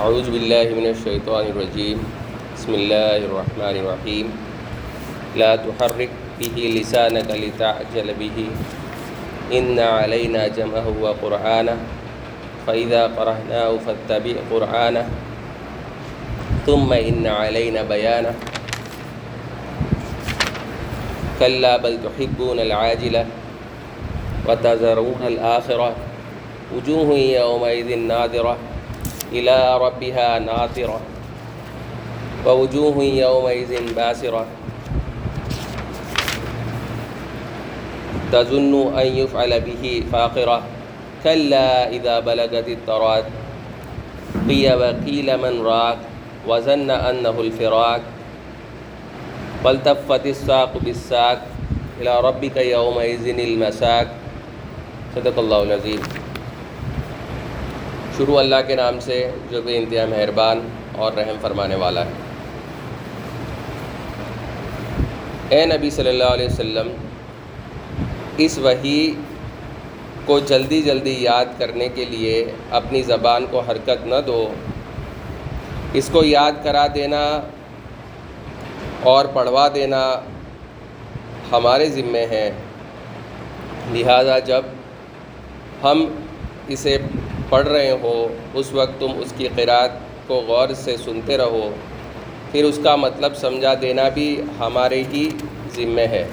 اعوذ باللہ من الشیطان الرجیم، بسم اللہ الرحمن الرحیم۔ لا تحرک به لسانك لتعجل به ان علینا جمعه وقرآنه فإذا قرأناه فاتبع قرآنه ثم ان علینا بیانه كلا بل تحبون العاجلة وتذرون الآخرة۔ وجوه يومئذ ناظرة إلى ربها ناظرة. ووجوه يومئذ باسرة. تظن أن يفعل به فاقرة. كلا إذا بلغت التراك قيل وقيل من راك. وظن أنه الفراق والتفت الساق بالساق إلى ربك يومئذ المساق صدق اللہ العظیم شروع اللہ کے نام سے جو بے انتہا مہربان اور رحم فرمانے والا ہے۔ اے نبی صلی اللہ علیہ وسلم، اس وحی کو جلدی جلدی یاد کرنے کے لیے اپنی زبان کو حرکت نہ دو۔ اس کو یاد کرا دینا اور پڑھوا دینا ہمارے ذمے ہے۔ لہذا جب ہم اسے پڑھ رہے ہو، اس وقت تم اس کی قرآت کو غور سے سنتے رہو۔ پھر اس کا مطلب سمجھا دینا بھی ہمارے ہی ذمے ہے۔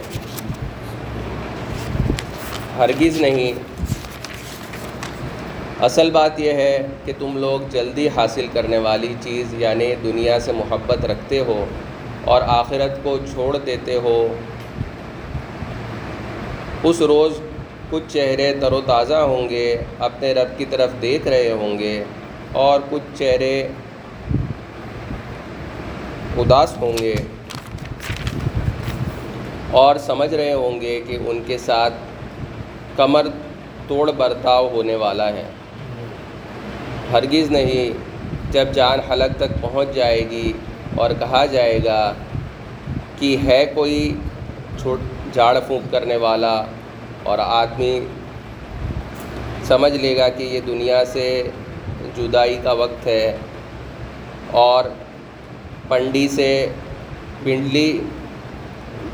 ہرگز نہیں۔ اصل بات یہ ہے کہ تم لوگ جلدی حاصل کرنے والی چیز یعنی دنیا سے محبت رکھتے ہو اور آخرت کو چھوڑ دیتے ہو۔ اس روز کچھ چہرے تر و تازہ ہوں گے، اپنے رب کی طرف دیکھ رہے ہوں گے، اور کچھ چہرے اداس ہوں گے، اور سمجھ رہے ہوں گے کہ ان کے ساتھ کمر توڑ برتاؤ ہونے والا ہے۔ ہرگز نہیں، جب جان حلق تک پہنچ جائے گی اور کہا جائے گا کہ ہے کوئی چھوٹ، جھاڑ پھونک کرنے والا اور آدمی سمجھ لے گا کہ یہ دنیا سے جدائی کا وقت ہے اور پنڈی سے پنڈلی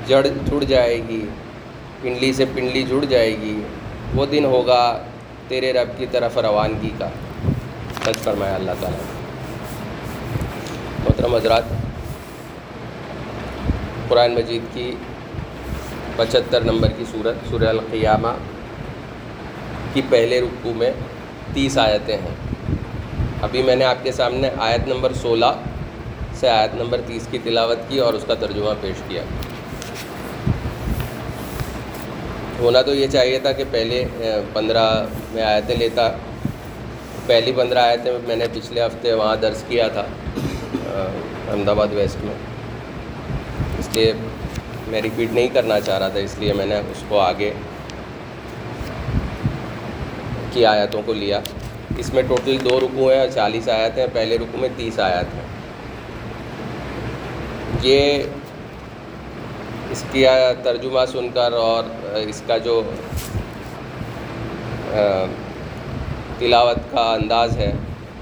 جڑ جڑ جائے گی، پنڈلی سے پنڈلی جڑ جائے گی، وہ دن ہوگا تیرے رب کی طرف روانگی کا۔ سچ فرمایا اللہ تعالیٰ محترم حضرات، قرآن مجید کی پچہتر نمبر کی صورت، سورہ القیامہ کی پہلے رکوع میں تیس آیتیں ہیں۔ ابھی میں نے آپ کے سامنے آیت نمبر سولہ سے آیت نمبر تیس کی تلاوت کی اور اس کا ترجمہ پیش کیا۔ ہونا تو یہ چاہیے تھا کہ پہلے پندرہ میں آیتیں لیتا۔ پہلی پندرہ آیتیں میں نے پچھلے ہفتے وہاں درس کیا تھا احمد آباد ویسٹ میں۔ اس لیے میں ریپیٹ نہیں کرنا چاہ رہا تھا، اس لیے میں نے اس کو آگے کی آیتوں کو لیا۔ اس میں ٹوٹل دو رکو ہیں اور چالیس آیت ہیں۔ پہلے رکو میں تیس آیت ہیں۔ یہ اس کی ترجمہ سن کر اور اس کا جو تلاوت کا انداز ہے،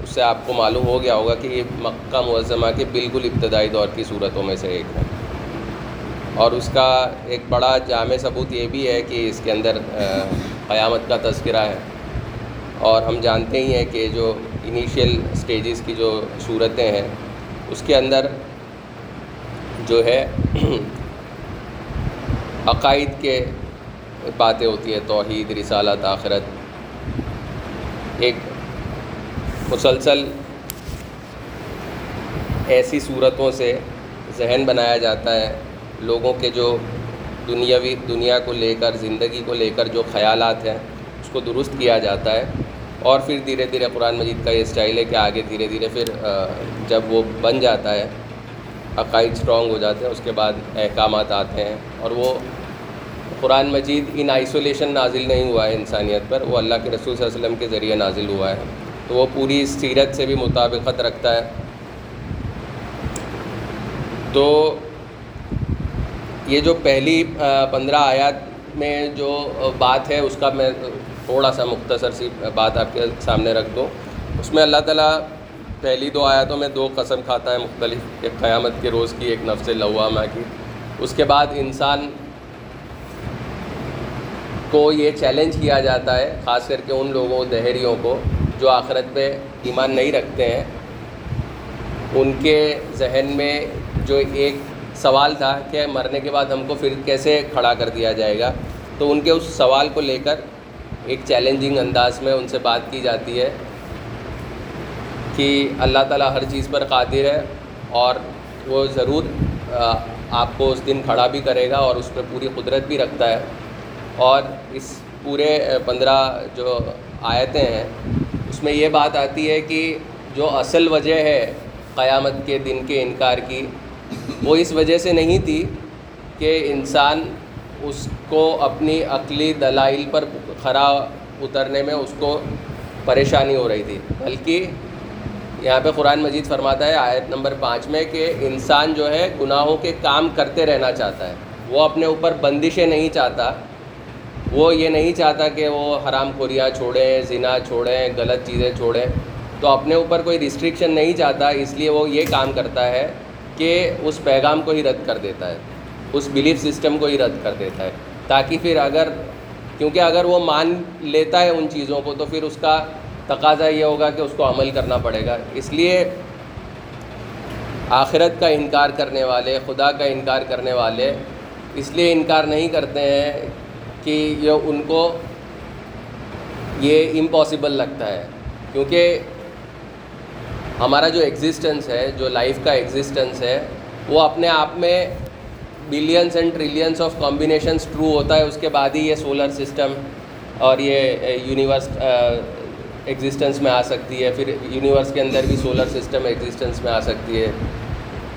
اس سے آپ کو معلوم ہو گیا ہوگا کہ یہ مکہ معظمہ کے بالکل ابتدائی دور کی صورتوں میں سے ایک ہے۔ اور اس کا ایک بڑا جامع ثبوت یہ بھی ہے کہ اس کے اندر قیامت کا تذکرہ ہے۔ اور ہم جانتے ہی ہیں کہ جو انیشیل سٹیجز کی جو صورتیں ہیں، اس کے اندر جو ہے عقائد کے باتیں ہوتی ہیں، توحید، رسالت، آخرت۔ ایک مسلسل ایسی صورتوں سے ذہن بنایا جاتا ہے لوگوں کے جو دنیاوی دنیا کو لے کر، زندگی کو لے کر جو خیالات ہیں، اس کو درست کیا جاتا ہے۔ اور پھر دھیرے دھیرے قرآن مجید کا یہ اسٹائل ہے کہ آگے دھیرے دھیرے پھر جب وہ بن جاتا ہے، عقائد اسٹرانگ ہو جاتے ہیں، اس کے بعد احکامات آتے ہیں۔ اور وہ قرآن مجید ان آئسولیشن نازل نہیں ہوا ہے انسانیت پر، وہ اللہ کے رسول صلی اللہ علیہ وسلم کے ذریعے نازل ہوا ہے۔ تو وہ پوری سیرت سے بھی مطابقت رکھتا ہے۔ تو یہ جو پہلی پندرہ آیات میں جو بات ہے، اس کا میں تھوڑا سا مختصر سی بات آپ کے سامنے رکھ دوں۔ اس میں اللہ تعالیٰ پہلی دو آیاتوں میں دو قسم کھاتا ہے، مختلف، ایک قیامت کے روز کی، ایک نفس لوامہ کی۔ اس کے بعد انسان کو یہ چیلنج کیا جاتا ہے، خاص کر کے ان لوگوں، دہریوں کو، جو آخرت پہ ایمان نہیں رکھتے ہیں۔ ان کے ذہن میں جو ایک سوال تھا کہ مرنے کے بعد ہم کو پھر کیسے کھڑا کر دیا جائے گا؟ تو ان کے اس سوال کو لے کر ایک چیلنجنگ انداز میں ان سے بات کی جاتی ہے کہ اللہ تعالیٰ ہر چیز پر قادر ہے اور وہ ضرور آپ کو اس دن کھڑا بھی کرے گا اور اس پہ پوری قدرت بھی رکھتا ہے۔ اور اس پورے پندرہ جو آیتیں ہیں، اس میں یہ بات آتی ہے کہ جو اصل وجہ ہے قیامت کے دن کے انکار کی وہ اس وجہ سے نہیں تھی کہ انسان اس کو اپنی عقلی دلائل پر کھڑا اترنے میں اس کو پریشانی ہو رہی تھی۔ بلکہ یہاں پہ قرآن مجید فرماتا ہے، آیت نمبر پانچ میں کہ انسان جو ہے گناہوں کے کام کرتے رہنا چاہتا ہے۔ وہ اپنے اوپر بندشیں نہیں چاہتا۔ وہ یہ نہیں چاہتا کہ وہ حرام خوریاں چھوڑیں، زنا چھوڑیں، غلط چیزیں چھوڑیں۔ تو اپنے اوپر کوئی ریسٹرکشن نہیں چاہتا، اس لیے وہ یہ کام کرتا ہے کہ اس پیغام کو ہی رد کر دیتا ہے، اس بلیف سسٹم کو ہی رد کر دیتا ہے، تاکہ پھر اگر، کیونکہ اگر وہ مان لیتا ہے ان چیزوں کو تو پھر اس کا تقاضا یہ ہوگا کہ اس کو عمل کرنا پڑے گا۔ اس لیے آخرت کا انکار کرنے والے، خدا کا انکار کرنے والے اس لیے انکار نہیں کرتے ہیں کہ یہ ان کو یہ امپاسبل لگتا ہے۔ کیونکہ ہمارا جو ایگزسٹنس ہے، جو لائف کا ایگزسٹنس ہے، وہ اپنے آپ میں balance and trillions of combinations true ہوتا ہے۔ اس کے بعد ہی یہ سولر سسٹم اور یہ یونیورس ایگزسٹنس میں آ سکتی ہے۔ پھر یونیورس کے اندر بھی سولر سسٹم ایگزسٹنس میں آ سکتی ہے۔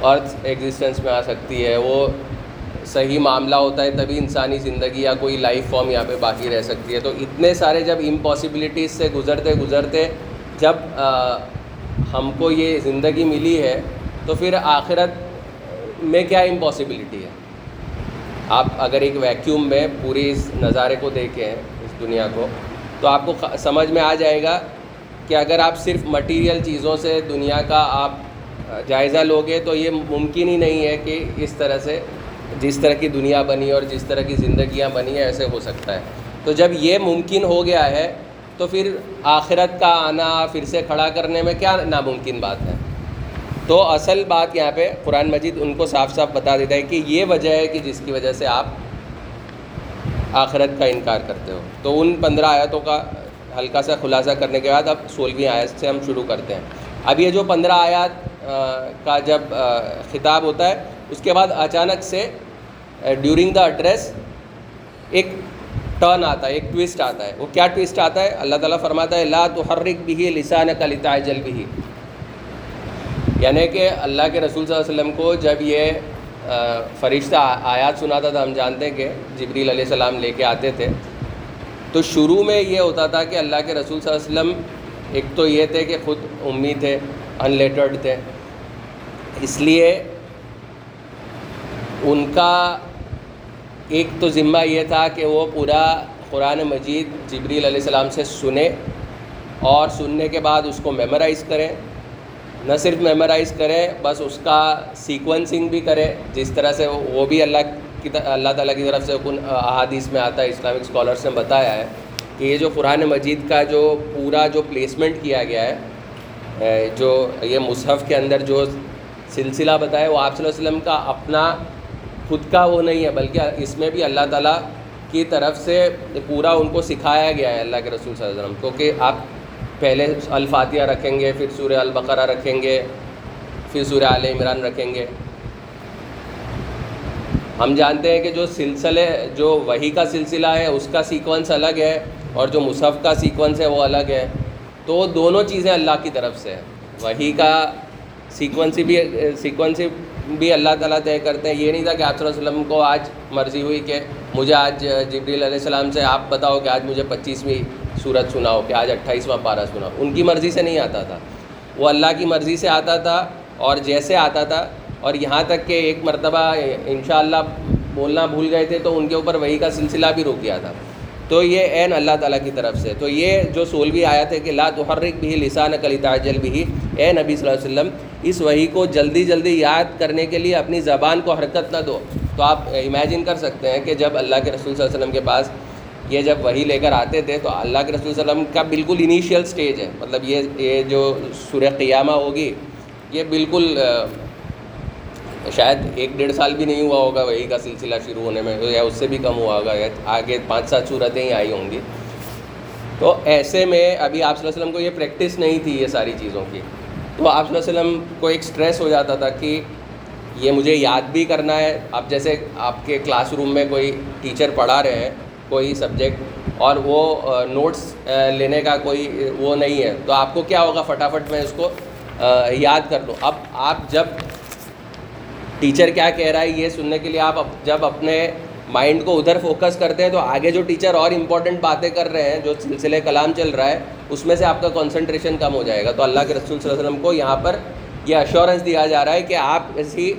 ارتھ ایگزسٹنس میں آ سکتی ہے۔ وہ صحیح معاملہ ہوتا ہے، تبھی انسانی زندگی یا کوئی لائف فارم یہاں پہ باقی رہ سکتی ہے۔ تو اتنے سارے جب امپاسبلٹیز سے گزرتے گزرتے، جب ہم کو یہ زندگی ملی ہے تو پھر آخرت میں کیا امپاسبلٹی ہے؟ آپ اگر ایک ویکیوم میں پوری اس نظارے کو دیکھیں اس دنیا کو، تو آپ کو سمجھ میں آ جائے گا کہ اگر آپ صرف مٹیریل چیزوں سے دنیا کا آپ جائزہ لوگے تو یہ ممکن ہی نہیں ہے کہ اس طرح سے جس طرح کی دنیا بنی اور جس طرح کی زندگیاں بنی ہیں ایسے ہو سکتا ہے۔ تو جب یہ ممکن ہو گیا ہے تو پھر آخرت کا آنا پھر سے کھڑا کرنے میں کیا ناممکن بات ہے؟ تو اصل بات یہاں پہ قرآن مجید ان کو صاف صاف بتا دیتا ہے کہ یہ وجہ ہے کہ جس کی وجہ سے آپ آخرت کا انکار کرتے ہو۔ تو ان پندرہ آیتوں کا ہلکا سا خلاصہ کرنے کے بعد اب سولہویں آیت سے ہم شروع کرتے ہیں۔ اب یہ جو پندرہ آیات کا جب خطاب ہوتا ہے، اس کے بعد اچانک سے ڈیورنگ دا ایڈریس ایک ٹرن آتا ہے، ایک ٹوسٹ آتا ہے۔ وہ کیا ٹوسٹ آتا ہے؟ اللہ تعالیٰ فرماتا ہے، لا تحرک بھی لسان کا جل بھی یعنی کہ اللہ کے رسول صلی اللہ علیہ وسلم کو جب یہ فرشتہ آیات سناتا تھا، ہم جانتے ہیں کہ جبریل علیہ السلام لے کے آتے تھے۔ تو شروع میں یہ ہوتا تھا کہ اللہ کے رسول صلی اللہ علیہ وسلم، ایک تو یہ تھے کہ خود امید تھے ان لیٹرڈ تھے۔ اس لیے ان کا ایک تو ذمہ یہ تھا کہ وہ پورا قرآن مجید جبریل علیہ السلام سے سنیں اور سننے کے بعد اس کو میمورائز کریں نہ صرف میمورائز کریں بس اس کا سیکوینسنگ بھی کریں جس طرح سے وہ بھی اللہ کی اللہ تعالیٰ کی طرف سے کن احادیث میں آتا ہے، اسلامک اسکالرس نے بتایا ہے کہ یہ جو قرآن مجید کا جو پورا جو پلیسمنٹ کیا گیا ہے، جو یہ مصحف کے اندر جو سلسلہ بتایا، وہ آپ صلی اللہ علیہ وسلم کا اپنا خود کا وہ نہیں ہے، بلکہ اس میں بھی اللہ تعالیٰ کی طرف سے پورا ان کو سکھایا گیا ہے اللہ کے رسول صلی اللہ علیہ وسلم کیونکہ آپ پہلے الفاتحہ رکھیں گے، پھر سورہ البقرہ رکھیں گے، پھر سورہ عال عمران رکھیں گے۔ ہم جانتے ہیں کہ جو سلسلے، جو وہی کا سلسلہ ہے، اس کا سیکوینس الگ ہے اور جو مصحف کا سیکوینس ہے، وہ الگ ہے۔ تو وہ دونوں چیزیں اللہ کی طرف سے ہیں۔ وہی کا سیکوینس بھی سیکوینس بھی اللہ تعالیٰ طے کرتے ہیں۔ یہ نہیں تھا کہ آپ صلی اللہ علیہ وسلم کو آج مرضی ہوئی کہ مجھے آج جبریل علیہ السلام سے آپ بتاؤ کہ آج مجھے پچیسویں صورت سناؤ، کہ آج اٹھائیسواں پارہ سناؤ۔ ان کی مرضی سے نہیں آتا تھا۔ وہ اللہ کی مرضی سے آتا تھا اور جیسے آتا تھا۔ اور یہاں تک کہ ایک مرتبہ انشاءاللہ بولنا بھول گئے تھے تو ان کے اوپر وہی کا سلسلہ بھی رک گیا تھا۔ تو یہ عین اللہ تعالیٰ کی طرف سے۔ تو یہ جو سولوی آیا تھا کہ لا تحرک بھی لسان کلی تاجل بھی اے نبی صلی اللہ علیہ وسلم اس وہی کو جلدی جلدی یاد کرنے کے لیے اپنی زبان کو حرکت نہ دو۔ تو آپ امیجن کر سکتے ہیں کہ جب اللہ کے رسول صلی اللہ علیہ وسلم کے پاس یہ جب وہی لے کر آتے تھے تو اللہ کے رسول صلی اللہ علیہ وسلم کا بالکل انیشیل سٹیج ہے۔ مطلب یہ یہ جو سورہ قیامہ ہوگی، یہ بالکل شاید ایک ڈیڑھ سال بھی نہیں ہوا ہوگا وہی کا سلسلہ شروع ہونے میں، یا اس سے بھی کم ہوا ہوگا، یا آگے پانچ سات صورتیں ہی آئی ہوں گی۔ تو ایسے میں ابھی آپ صلی اللہ علیہ وسلم کو یہ پریکٹس نہیں تھی یہ ساری چیزوں کی۔ تو آپ صلی اللہ علیہ وسلم کو ایک سٹریس ہو جاتا تھا کہ یہ مجھے یاد بھی کرنا ہے۔ اب جیسے آپ کے کلاس روم میں کوئی ٹیچر پڑھا رہے ہیں، کوئی سبجیکٹ اور وہ نوٹس لینے کا کوئی، وہ نہیں ہے۔ تو آپ کو کیا ہوگا؟ فٹافٹ میں اس کو یاد کر لوں اب آپ جب ٹیچر کیا کہہ رہا ہے یہ سننے کے لیے، آپ جب اپنے مائنڈ کو ادھر فوکس کرتے ہیں تو آگے جو ٹیچر اور امپورٹنٹ باتیں کر رہے ہیں، جو سلسلہ کلام چل رہا ہے اس میں سے آپ کا کنسنٹریشن کم ہو جائے گا۔ تو اللہ کے رسول صلی اللہ علیہ وسلم کو یہاں پر یہ اشورنس دیا جا رہا ہے کہ آپ ایسی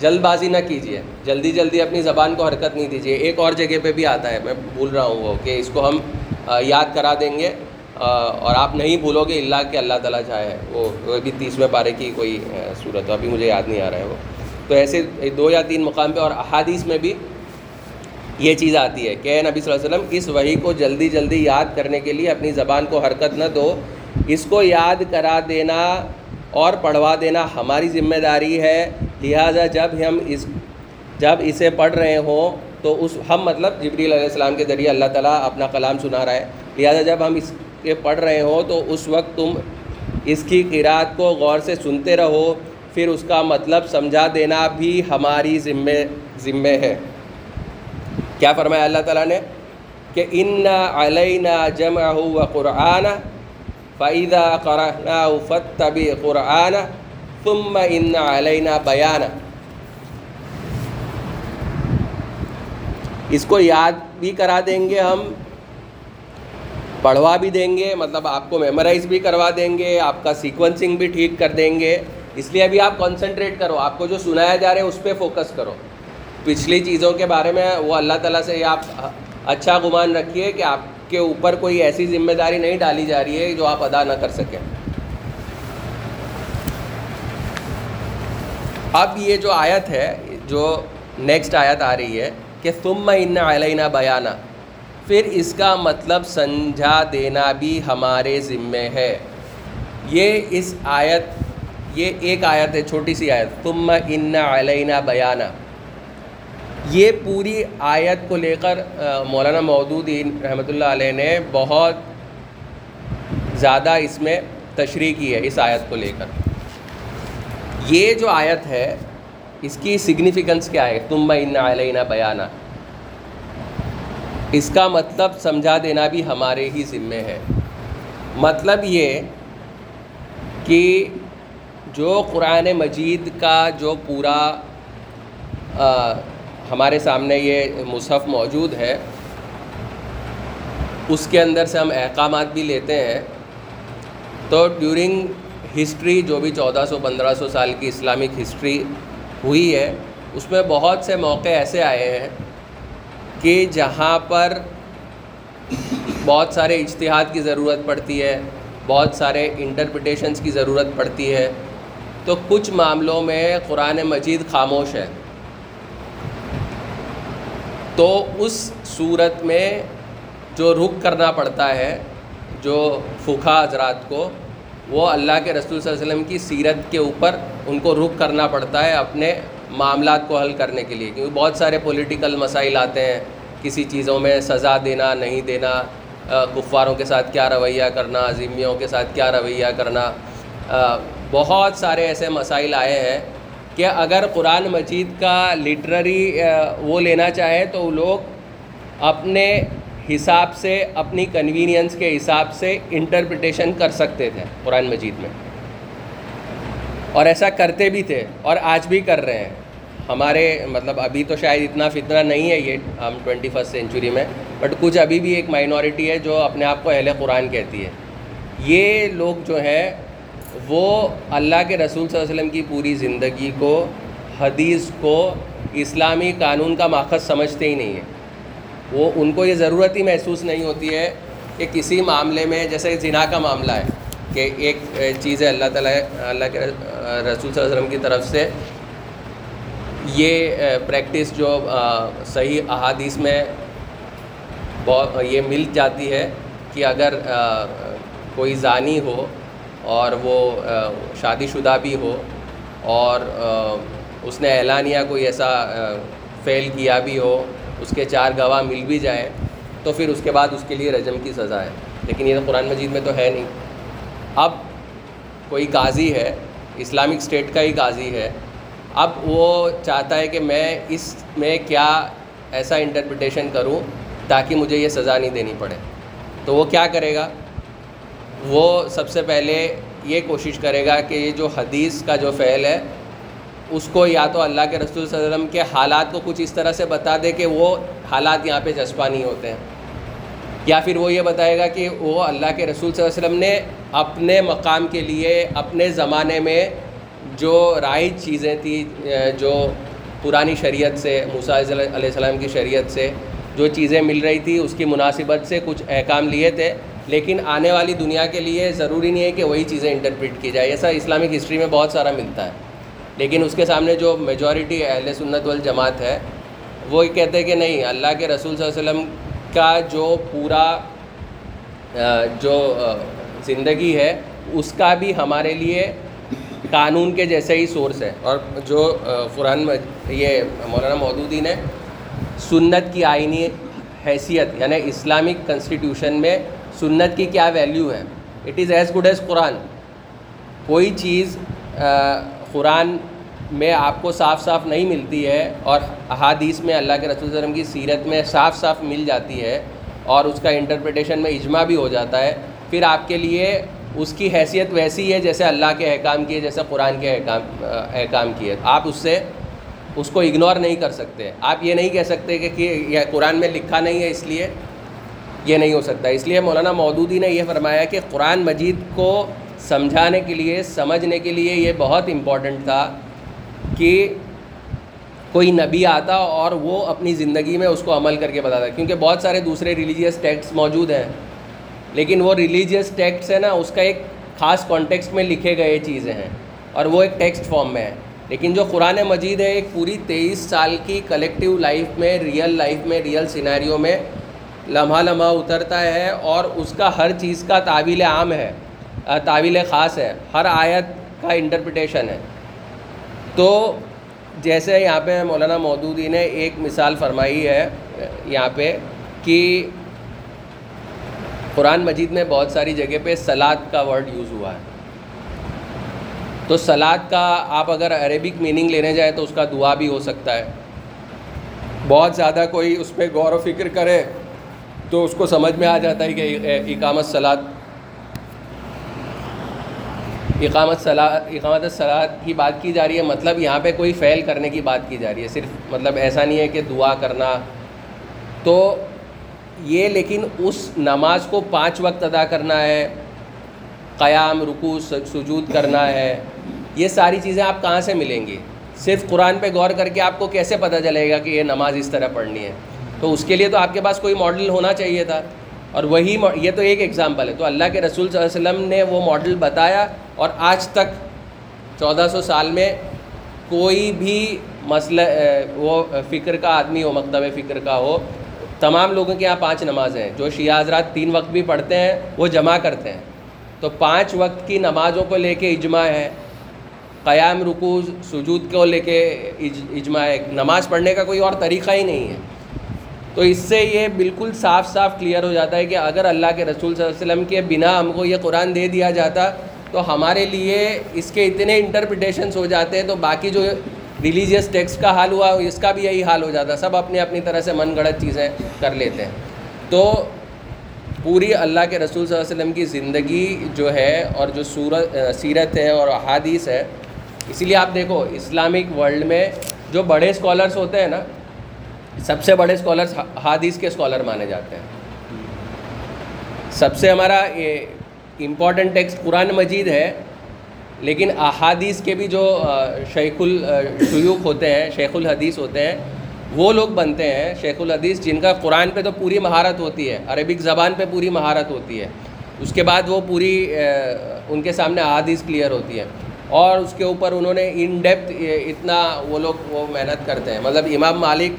جلد بازی نہ کیجیے جلدی جلدی اپنی زبان کو حرکت نہیں دیجیے ایک اور جگہ پہ بھی آتا ہے، میں بھول رہا ہوں وہ، کہ اس کو ہم یاد کرا دیں گے اور آپ نہیں بھولو گے اللہ کہ اللہ تعالیٰ چاہے۔ وہ بھی تیسویں پارے کی کوئی صورت ہو ابھی مجھے یاد نہیں آ رہا ہے وہ۔ تو ایسے دو یا تین مقام پہ اور احادیث میں بھی یہ چیز آتی ہے کہ نبی صلی اللہ علیہ وسلم اس وہی کو جلدی جلدی یاد کرنے کے لیے اپنی زبان کو حرکت نہ دو۔ اس کو یاد کرا دینا اور پڑھوا دینا ہماری ذمہ داری ہے۔ لہٰذا جب ہم اس جب اسے پڑھ رہے ہوں تو اس ہم مطلب جبری علیہ السلام کے ذریعے اللہ تعالیٰ اپنا کلام سنا رہا ہے۔ لہٰذا جب ہم اس کے پڑھ رہے ہوں تو اس وقت تم اس کی قرآت کو غور سے سنتے رہو۔ پھر اس کا مطلب سمجھا دینا بھی ہماری ذمے ذمے ہے۔ کیا فرمایا اللہ تعالیٰ نے کہ ان علینا جمع و قرآن فعیدہ قرآن فتب قرآن ثم ان علینا بیان اس کو یاد بھی کرا دیں گے ہم، پڑھوا بھی دیں گے مطلب آپ کو میمورائز بھی کروا دیں گے، آپ کا سیکوینسنگ بھی ٹھیک کر دیں گے۔ اس لیے ابھی آپ کنسنٹریٹ کرو، آپ کو جو سنایا جا رہا ہے اس پہ فوکس کرو۔ پچھلی چیزوں کے بارے میں وہ اللہ تعالیٰ سے آپ اچھا گمان رکھیے کہ آپ کے اوپر کوئی ایسی ذمہ داری نہیں ڈالی جا رہی ہے جو آپ ادا نہ کر سکیں۔ اب یہ جو آیت ہے، جو نیکسٹ آیت آ رہی ہے کہ تم ان علینہ بیانہ پھر اس کا مطلب سمجھا دینا بھی ہمارے ذمے ہے۔ یہ اس آیت، یہ ایک آیت ہے، چھوٹی سی آیت۔ تم ان علینہ بیانہ یہ پوری آیت کو لے کر مولانا مودودین رحمۃ اللہ علیہ نے بہت زیادہ اس میں تشریح کی ہے، اس آیت کو لے کر۔ یہ جو آیت ہے، اس کی سگنیفیکنس کیا ہے؟ تم ان علینہ بیانہ اس کا مطلب سمجھا دینا بھی ہمارے ہی ذمے ہے۔ مطلب یہ کہ جو قرآن مجید کا جو پورا ہمارے سامنے یہ مصحف موجود ہے۔ اس کے اندر سے ہم احکامات بھی لیتے ہیں۔ تو ڈیورنگ ہسٹری جو بھی چودہ سو، پندرہ سو سال کی اسلامک ہسٹری ہوئی ہے، اس میں بہت سے موقع ایسے آئے ہیں کہ جہاں پر بہت سارے اجتہاد کی ضرورت پڑتی ہے، بہت سارے انٹرپریٹیشنس کی ضرورت پڑتی ہے۔ تو کچھ معاملوں میں قرآن مجید خاموش ہے۔ تو اس صورت میں جو رخ کرنا پڑتا ہے، جو فقہ حضرات کو، وہ اللہ کے رسول صلی اللہ علیہ وسلم کی سیرت کے اوپر ان کو رخ کرنا پڑتا ہے اپنے معاملات کو حل کرنے کے لیے۔ کیونکہ بہت سارے پولیٹیکل مسائل آتے ہیں، کسی چیزوں میں سزا دینا، نہیں دینا کفاروں کے ساتھ کیا رویہ کرنا ذمیوں کے ساتھ کیا رویہ کرنا بہت سارے ایسے مسائل آئے ہیں کہ اگر قرآن مجید کا لٹرری وہ لینا چاہے تو لوگ اپنے حساب سے، اپنی کنوینئنس کے حساب سے انٹرپریٹیشن کر سکتے تھے قرآن مجید میں۔ اور ایسا کرتے بھی تھے اور آج بھی کر رہے ہیں۔ ہمارے مطلب ابھی تو شاید اتنا فتنہ نہیں ہے یہ، ہم ٹوئنٹی فسٹ سینچری میں بٹ کچھ ابھی بھی ایک مائنورٹی ہے جو اپنے آپ کو اہل قرآن کہتی ہے۔ یہ لوگ جو ہیں وہ اللہ کے رسول صلی اللہ علیہ وسلم کی پوری زندگی کو، حدیث کو، اسلامی قانون کا ماخذ سمجھتے ہی نہیں ہیں وہ، ان کو یہ ضرورت ہی محسوس نہیں ہوتی ہے کہ کسی معاملے میں، جیسے زنا کا معاملہ ہے کہ ایک چیز ہے اللہ تعالیٰ، اللہ کے رسول صلی اللہ علیہ وسلم کی طرف سے۔ یہ پریکٹس جو صحیح احادیث میں بہت، یہ مل جاتی ہے کہ اگر کوئی زانی ہو اور وہ شادی شدہ بھی ہو اور اس نے اعلانیہ کوئی ایسا فیل کیا بھی ہو، اس کے چار گواہ مل بھی جائیں، تو پھر اس کے بعد اس کے لیے رجم کی سزا ہے۔ لیکن یہ تو قرآن مجید میں تو ہے نہیں۔ اب کوئی قاضی ہے، اسلامک اسٹیٹ کا ہی قاضی ہے، اب وہ چاہتا ہے کہ میں اس میں کیا ایسا انٹرپریٹیشن کروں تاکہ مجھے یہ سزا نہیں دینی پڑے۔ تو وہ کیا کرے گا؟ وہ سب سے پہلے یہ کوشش کرے گا کہ یہ جو حدیث کا جو فعل ہے، اس کو یا تو اللہ کے رسول صلی اللہ علیہ وسلم کے حالات کو کچھ اس طرح سے بتا دے کہ وہ حالات یہاں پہ جذبہ نہیں ہوتے ہیں۔ یا پھر وہ یہ بتائے گا کہ وہ اللہ کے رسول صلی اللہ علیہ وسلم نے اپنے مقام کے لیے، اپنے زمانے میں جو رائج چیزیں تھیں جو پرانی شریعت سے، موسیٰ علیہ السلام کی شریعت سے جو چیزیں مل رہی تھی، اس کی مناسبت سے کچھ احکام لیے تھے۔ لیکن آنے والی دنیا کے لیے ضروری نہیں ہے کہ وہی چیزیں انٹرپریٹ کی جائے، ایسا اسلامک ہسٹری میں بہت سارا ملتا ہے۔ لیکن اس کے سامنے جو میجورٹی اہل سنت والجماعت ہے، وہ کہتے ہیں کہ نہیں، اللہ کے رسول صلی اللہ علیہ وسلم کا جو پورا جو زندگی ہے، اس کا بھی ہمارے لیے قانون کے جیسے ہی سورس ہے۔ اور جو قرآن یہ مولانا مودودی نے سنت کی آئینی حیثیت یعنی اسلامک کنسٹیٹیوشن میں سنت کی کیا ویلیو ہے؟ It is as good as Quran کوئی چیز قرآن میں آپ کو صاف صاف نہیں ملتی ہے اور احادیث میں اللہ کے رسول وسلم کی سیرت میں صاف صاف مل جاتی ہے اور اس کا انٹرپریٹیشن میں اجماع بھی ہو جاتا ہے، پھر آپ کے لیے اس کی حیثیت ویسی ہے جیسے اللہ کے احکام کی ہے، جیسے قرآن کے احکام احکام کی ہے۔ آپ اس سے، اس کو اگنور نہیں کر سکتے۔ آپ یہ نہیں کہہ سکتے کہ یہ قرآن میں لکھا نہیں ہے اس لیے۔ یہ نہیں ہو سکتا۔ اس لیے مولانا مودودی نے یہ فرمایا کہ قرآن مجید کو سمجھانے کے لیے، سمجھنے کے لیے یہ بہت امپورٹنٹ تھا کہ کوئی نبی آتا اور وہ اپنی زندگی میں اس کو عمل کر کے بتاتا۔ کیونکہ بہت سارے دوسرے ریلیجیس ٹیکسٹ موجود ہیں، لیکن وہ ریلیجیس ٹیکسٹ ہے نا، اس کا ایک خاص کانٹیکسٹ میں لکھے گئے چیزیں ہیں اور وہ ایک ٹیکسٹ فارم میں ہے لیکن جو قرآن مجید ہے، ایک پوری تیئیس سال کی کلیکٹیو لائف میں ریئل لائف میں ریئل سینیریو میں لمحہ لمحہ اترتا ہے اور اس کا ہر چیز کا تعویل عام ہے تعویل خاص ہے، ہر آیت کا انٹرپریٹیشن ہے۔ تو جیسے یہاں پہ مولانا مودودی نے ایک مثال فرمائی ہے، یہاں پہ کہ قرآن مجید میں بہت ساری جگہ پہ سلاد کا ورڈ یوز ہوا ہے۔ تو سلاد کا آپ اگر عربک میننگ لینے جائیں تو اس کا دعا بھی ہو سکتا ہے۔ بہت زیادہ کوئی اس پہ غور و فکر کرے۔ تو اس کو سمجھ میں آ جاتا ہے کہ اقامت سلاد اقامت سلاد اقامت سلاد کی بات کی جا رہی ہے مطلب یہاں پہ کوئی فعل کرنے کی بات کی جا رہی ہے، صرف مطلب ایسا نہیں ہے کہ دعا کرنا۔ تو یہ لیکن اس نماز کو پانچ وقت ادا کرنا ہے، قیام رکو سجود کرنا ہے، یہ ساری چیزیں آپ کہاں سے ملیں گی؟ صرف قرآن پہ غور کر کے آپ کو کیسے پتہ چلے گا کہ یہ نماز اس طرح پڑھنی ہے؟ تو اس کے لیے تو آپ کے پاس کوئی ماڈل ہونا چاہیے تھا۔ اور وہی یہ تو ایک ایگزامپل ہے۔ تو اللہ کے رسول صلی اللہ علیہ وسلم نے وہ ماڈل بتایا اور آج تک چودہ سو سال میں کوئی بھی مسئلہ وہ فکر کا آدمی ہو، مکتب فکر کا ہو، تمام لوگوں کے یہاں پانچ نمازیں ہیں۔ جو شیعہ حضرات تین وقت بھی پڑھتے ہیں، وہ جمع کرتے ہیں۔ تو پانچ وقت کی نمازوں کو لے کے اجماع ہے۔ قیام رکوز سجود کو لے کے اجماع ہے۔ نماز پڑھنے کا کوئی اور طریقہ ہی نہیں ہے۔ تو اس سے یہ بالکل صاف صاف کلیئر ہو جاتا ہے کہ اگر اللہ کے رسول صلی اللہ علیہ وسلم کے بنا ہم کو یہ قرآن دے دیا جاتا تو ہمارے لیے اس کے اتنے انٹرپریٹیشنس ہو جاتے ہیں تو باقی جو ریلیجیس ٹیکسٹ کا حال ہوا اس کا بھی یہی حال ہو جاتا سب اپنی اپنی طرح سے من گڑت چیزیں کر لیتے ہیں۔ تو پوری اللہ کے رسول صلی اللہ علیہ وسلم کی زندگی جو ہے اور جو صورت سیرت ہے اور احادیث ہے، اسی لیے آپ دیکھو اسلامک ورلڈ میں جو بڑے اسکالرس ہوتے ہیں نا سب سے بڑے اسکالرس حادیث کے اسکالر مانے جاتے ہیں۔ سب سے ہمارا یہ امپورٹنٹ ٹیکسٹ قرآن مجید ہے، لیکن احادیث کے بھی جو شیخ الشیوخ ہوتے ہیں، شیخ الحدیث ہوتے ہیں، وہ لوگ بنتے ہیں، شیخ الحدیث، جن کا قرآن پہ تو پوری مہارت ہوتی ہے، عربک زبان پہ پوری مہارت ہوتی ہے۔ اس کے بعد وہ پوری ان کے سامنے احادیث کلیئر ہوتی ہے اور اس کے اوپر انہوں نے ان ڈیپتھ اتنا وہ لوگ وہ محنت کرتے ہیں۔ مطلب امام مالک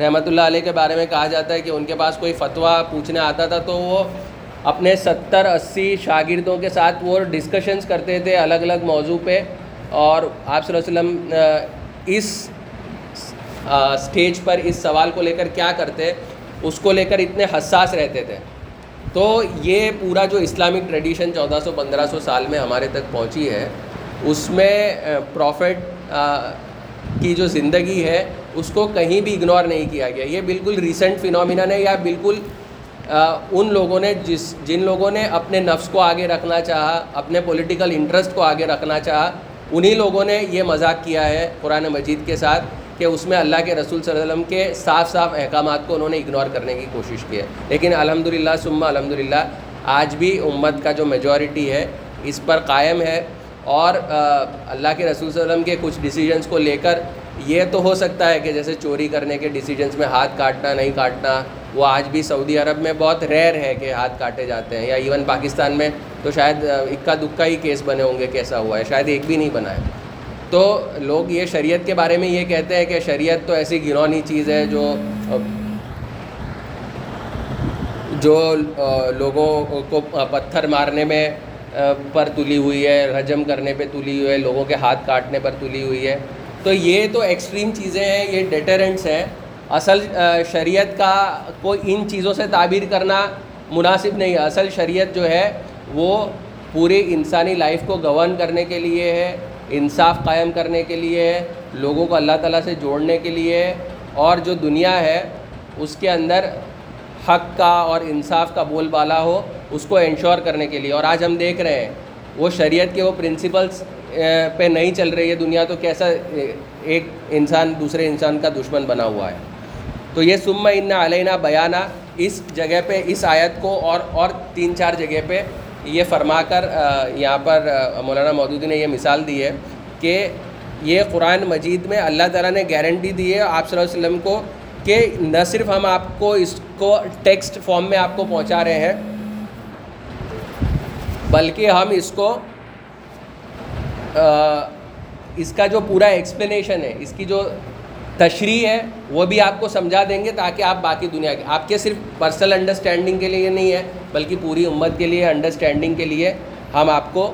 رحمۃ اللہ علیہ کے بارے میں کہا جاتا ہے کہ ان کے پاس کوئی فتویٰ پوچھنے آتا تھا تو وہ اپنے ستر اسی شاگردوں کے ساتھ وہ ڈسکشنز کرتے تھے الگ الگ موضوع پہ اور آپ صلی اللہ علیہ وسلم اس اسٹیج پر اس سوال کو لے کر کیا کرتے، اس کو لے کر اتنے حساس رہتے تھے۔ تو یہ پورا جو اسلامک ٹریڈیشن چودہ سو پندرہ سو سال میں ہمارے تک پہنچی ہے، اس میں پروفٹ کی جو زندگی ہے اس کو کہیں بھی اگنور نہیں کیا گیا. یہ بالکل ریسنٹ فینومینن ہے یا بالکل ان لوگوں نے جس، جن لوگوں نے اپنے نفس کو آگے رکھنا چاہا، اپنے پولیٹیکل انٹرسٹ کو آگے رکھنا چاہا، انہی لوگوں نے یہ مذاق کیا ہے قرآن مجید کے ساتھ کہ اس میں اللہ کے رسول صلی اللہ علیہ وسلم کے صاف صاف احکامات کو انہوں نے اگنور کرنے کی کوشش کی ہے. لیکن الحمد للہ سما الحمد للہ آج بھی امت کا جو میجورٹی ہے، اس پر قائم ہے اور اللہ کے رسول صلی اللہ علیہ وسلم کے کچھ ڈیسیجنس کو لے کر یہ تو ہو سکتا ہے کہ جیسے چوری کرنے کے ڈیسیجنس میں ہاتھ کاٹنا نہیں کاٹنا، وہ آج بھی سعودی عرب میں بہت ریئر ہے کہ ہاتھ کاٹے جاتے ہیں، یا ایون پاکستان میں تو شاید اکا دکا ہی کیس بنے ہوں گے کیسا ہوا ہے، شاید ایک بھی نہیں بنا ہے۔ تو لوگ یہ شریعت کے بارے میں یہ کہتے ہیں کہ شریعت تو ایسی گنونی چیز ہے جو جو لوگوں کو پتھر مارنے میں پر تلی ہوئی ہے، رجم کرنے پہ تلی ہوئی ہے، لوگوں کے ہاتھ کاٹنے پر تلی ہوئی ہے۔ تو یہ تو ایکسٹریم چیزیں ہیں، یہ ڈیٹرنٹس ہیں۔ اصل شریعت کا کوئی ان چیزوں سے تعبیر کرنا مناسب نہیں ہے اصل شریعت جو ہے وہ پوری انسانی لائف کو گورن کرنے کے لیے ہے، انصاف قائم کرنے کے لیے ہے، لوگوں کو اللہ تعالیٰ سے جوڑنے کے لیے اور جو دنیا ہے، اس کے اندر حق کا اور انصاف کا بول بالا ہو، اس کو انشور کرنے کے لیے۔ اور آج ہم دیکھ رہے ہیں، وہ شریعت کے وہ پرنسپلس پہ نہیں چل رہی ہے دنیا، تو کیسا ایک انسان دوسرے انسان کا دشمن بنا ہوا ہے؟ تو یہ سما ان علینا بیانہ اس جگہ پہ، اس آیت کو اور اور تین چار جگہ پہ یہ فرما کر یہاں پر مولانا مودودی نے یہ مثال دی ہے کہ یہ قرآن مجید میں اللہ تعالیٰ نے گارنٹی دی ہے آپ صلی اللہ علیہ وسلم کو کہ نہ صرف ہم آپ کو اس کو ٹیکسٹ فارم میں آپ کو پہنچا رہے ہیں، بلکہ ہم اس کو اس کا جو پورا ایکسپلینیشن ہے، اس کی جو تشریح ہے، وہ بھی آپ کو سمجھا دیں گے تاکہ آپ باقی دنیا کے، آپ کے صرف پرسنل انڈرسٹینڈنگ کے لیے نہیں ہے، بلکہ پوری امت کے لیے انڈرسٹینڈنگ کے لیے ہم آپ کو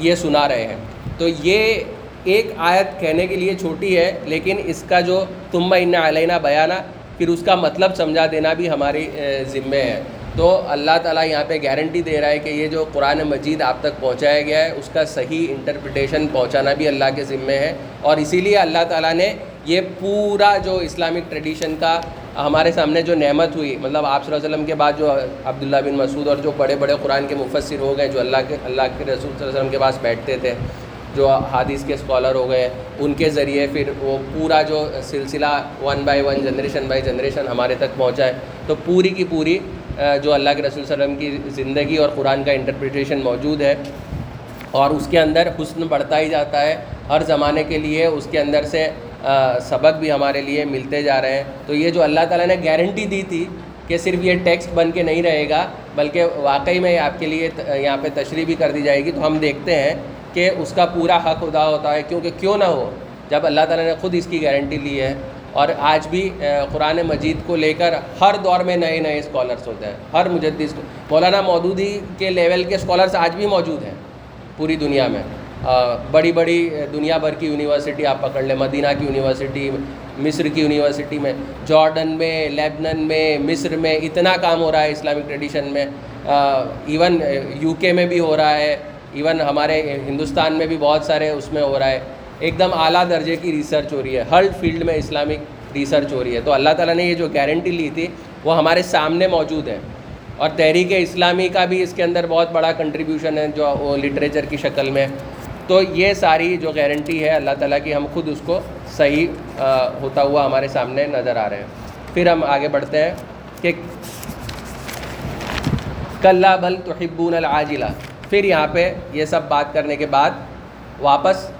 یہ سنا رہے ہیں۔ تو یہ ایک آیت کہنے کے لیے چھوٹی ہے، لیکن اس کا جو تم ان علینہ بیانہ پھر اس کا مطلب سمجھا دینا بھی ہماری ذمے ہے۔ تو اللہ تعالیٰ یہاں پہ گارنٹی دے رہا ہے کہ یہ جو قرآن مجید آپ تک پہنچایا گیا ہے، اس کا صحیح انٹرپریٹیشن پہنچانا بھی اللہ کے ذمے ہے۔ اور اسی لیے اللہ تعالیٰ نے یہ پورا جو اسلامک ٹریڈیشن کا ہمارے سامنے جو نعمت ہوئی مطلب آپ صلی اللہ علیہ وسلم کے بعد جو عبداللہ بن مسعود اور جو بڑے بڑے قرآن کے مفسر ہو گئے، جو اللہ کے اللہ کے رسول صلی اللہ علیہ وسلم کے پاس بیٹھتے تھے، جو حادث کے اسکالر ہو گئے، ان کے ذریعے پھر وہ پورا جو سلسلہ one by one generation by generation ہمارے تک پہنچا ہے۔ تو پوری کی پوری جو اللہ کے رسول صلی اللہ علیہ وسلم کی زندگی اور قرآن کا انٹرپریٹیشن موجود ہے اور اس کے اندر حسن بڑھتا ہی جاتا ہے۔ ہر زمانے کے لیے اس کے اندر سے سبق بھی ہمارے لیے ملتے جا رہے ہیں۔ تو یہ جو اللہ تعالیٰ نے گارنٹی دی تھی کہ صرف یہ ٹیکسٹ بن کے نہیں رہے گا، بلکہ واقعی میں آپ کے لیے یہاں پہ تشریح بھی کر دی جائے گی۔ تو ہم دیکھتے ہیں کہ اس کا پورا حق ادا ہوتا ہے۔ کیونکہ کیوں نہ ہو؟ جب اللہ تعالیٰ نے خود اس کی گارنٹی لی ہے اور آج بھی قرآن مجید کو لے کر ہر دور میں نئے نئے اسکالرس ہوتے ہیں، ہر مجدس مولانا مودودی کے لیول کے اسکالرس آج بھی موجود ہیں پوری دنیا میں۔ بڑی بڑی دنیا بھر کی یونیورسٹی آپ پکڑ لیں، مدینہ کی یونیورسٹی مصر کی یونیورسٹی میں، جارڈن میں، لیبنن میں، مصر میں، اتنا کام ہو رہا ہے اسلامک ٹریڈیشن میں۔ ایون یو کے میں بھی ہو رہا ہے ایون ہمارے ہندوستان میں بھی بہت سارے اس میں ہو رہا ہے۔ ایک دم اعلیٰ درجے کی ریسرچ ہو رہی ہے۔ ہر فیلڈ میں اسلامک ریسرچ ہو رہی ہے۔ تو اللہ تعالیٰ نے یہ جو گارنٹی لی تھی، وہ ہمارے سامنے موجود ہے۔ اور تحریک اسلامی کا بھی اس کے اندر بہت بڑا کنٹریبیوشن ہے جو وہ لٹریچر کی شکل میں۔ تو یہ ساری جو گارنٹی ہے اللہ تعالیٰ کی، ہم خود اس کو صحیح ہوتا ہوا ہمارے سامنے نظر آ رہے ہیں۔ پھر ہم آگے بڑھتے ہیں کہ کلّہ بل توحبون العاجلہ۔ پھر یہاں پہ یہ سب بات کرنے کے بعد واپس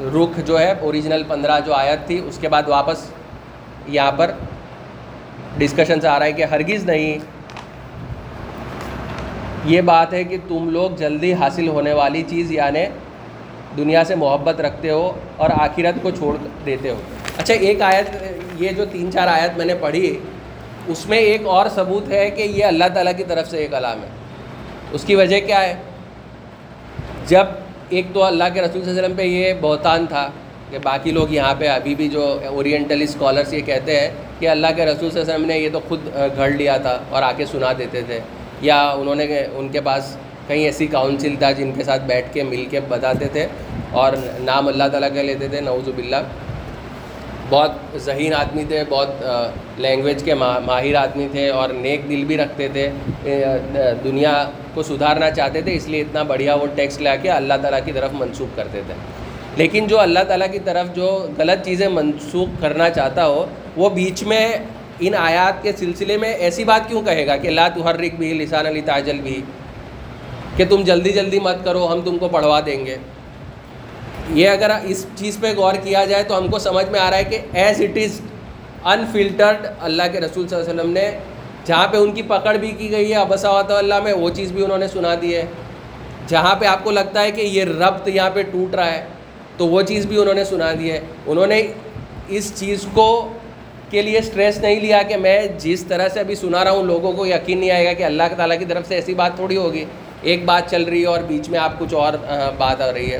رخ جو ہے اوریجنل پندرہ جو آیت تھی، اس کے بعد واپس یہاں پر ڈسکشن سے آ رہا ہے کہ ہرگز نہیں۔ یہ بات ہے کہ تم لوگ جلدی حاصل ہونے والی چیز یعنی دنیا سے محبت رکھتے ہو اور آخرت کو چھوڑ دیتے ہو۔ اچھا ایک آیت، یہ جو تین چار آیت میں نے پڑھی، اس میں ایک اور ثبوت ہے کہ یہ اللہ تعالیٰ کی طرف سے ایک علام ہے۔ اس کی وجہ کیا ہے؟ جب ایک تو اللہ کے رسول صلی اللہ علیہ وسلم پہ یہ بہتان تھا کہ باقی لوگ یہاں پہ ابھی بھی جو اورینٹل اسکالرس یہ کہتے ہیں کہ اللہ کے رسول صلی اللہ علیہ وسلم نے یہ تو خود گھڑ لیا تھا اور آ کے سنا دیتے تھے یا انہوں نے ان کے پاس کہیں ایسی کاؤنسل تھا جن کے ساتھ بیٹھ کے مل کے بتاتے تھے اور نام اللہ تعالیٰ کا لیتے تھے نعوذ باللہ بہت ذہین آدمی تھے، بہت لینگویج کے ماہر آدمی تھے اور نیک دل بھی رکھتے تھے دنیا کو سدھارنا چاہتے تھے، اس لیے اتنا بڑھیا وہ ٹیکسٹ لا کے اللہ تعالیٰ کی طرف منسوخ کرتے تھے۔ لیکن جو اللہ تعالیٰ کی طرف جو غلط چیزیں منسوخ کرنا چاہتا ہو، وہ بیچ میں ان آیات کے سلسلے میں ایسی بات کیوں کہے گا کہ اللہ تحرک بھی لسان علی تاجل بھی کہ تم جلدی جلدی مت کرو، ہم تم کو پڑھوا دیں گے۔ یہ اگر اس چیز پہ غور کیا جائے تو ہم کو سمجھ میں آ رہا ہے کہ ایز اٹ از انفلٹرڈ اللہ کے رسول صلی اللہ علیہ وسلم نے جہاں پہ ان کی پکڑ بھی کی گئی ہے ابسا اللہ میں، وہ چیز بھی انہوں نے سنا دی ہے۔ جہاں پہ آپ کو لگتا ہے کہ یہ ربط یہاں پہ ٹوٹ رہا ہے، تو وہ چیز بھی انہوں نے سنا دی ہے۔ انہوں نے اس چیز کو کے لیے اسٹریس نہیں لیا کہ میں جس طرح سے ابھی سنا رہا ہوں، لوگوں کو یقین نہیں آئے گا کہ اللہ تعالیٰ کی طرف سے ایسی بات تھوڑی ہوگی۔ ایک بات چل رہی ہے اور بیچ میں آپ کچھ اور بات آ رہی ہے۔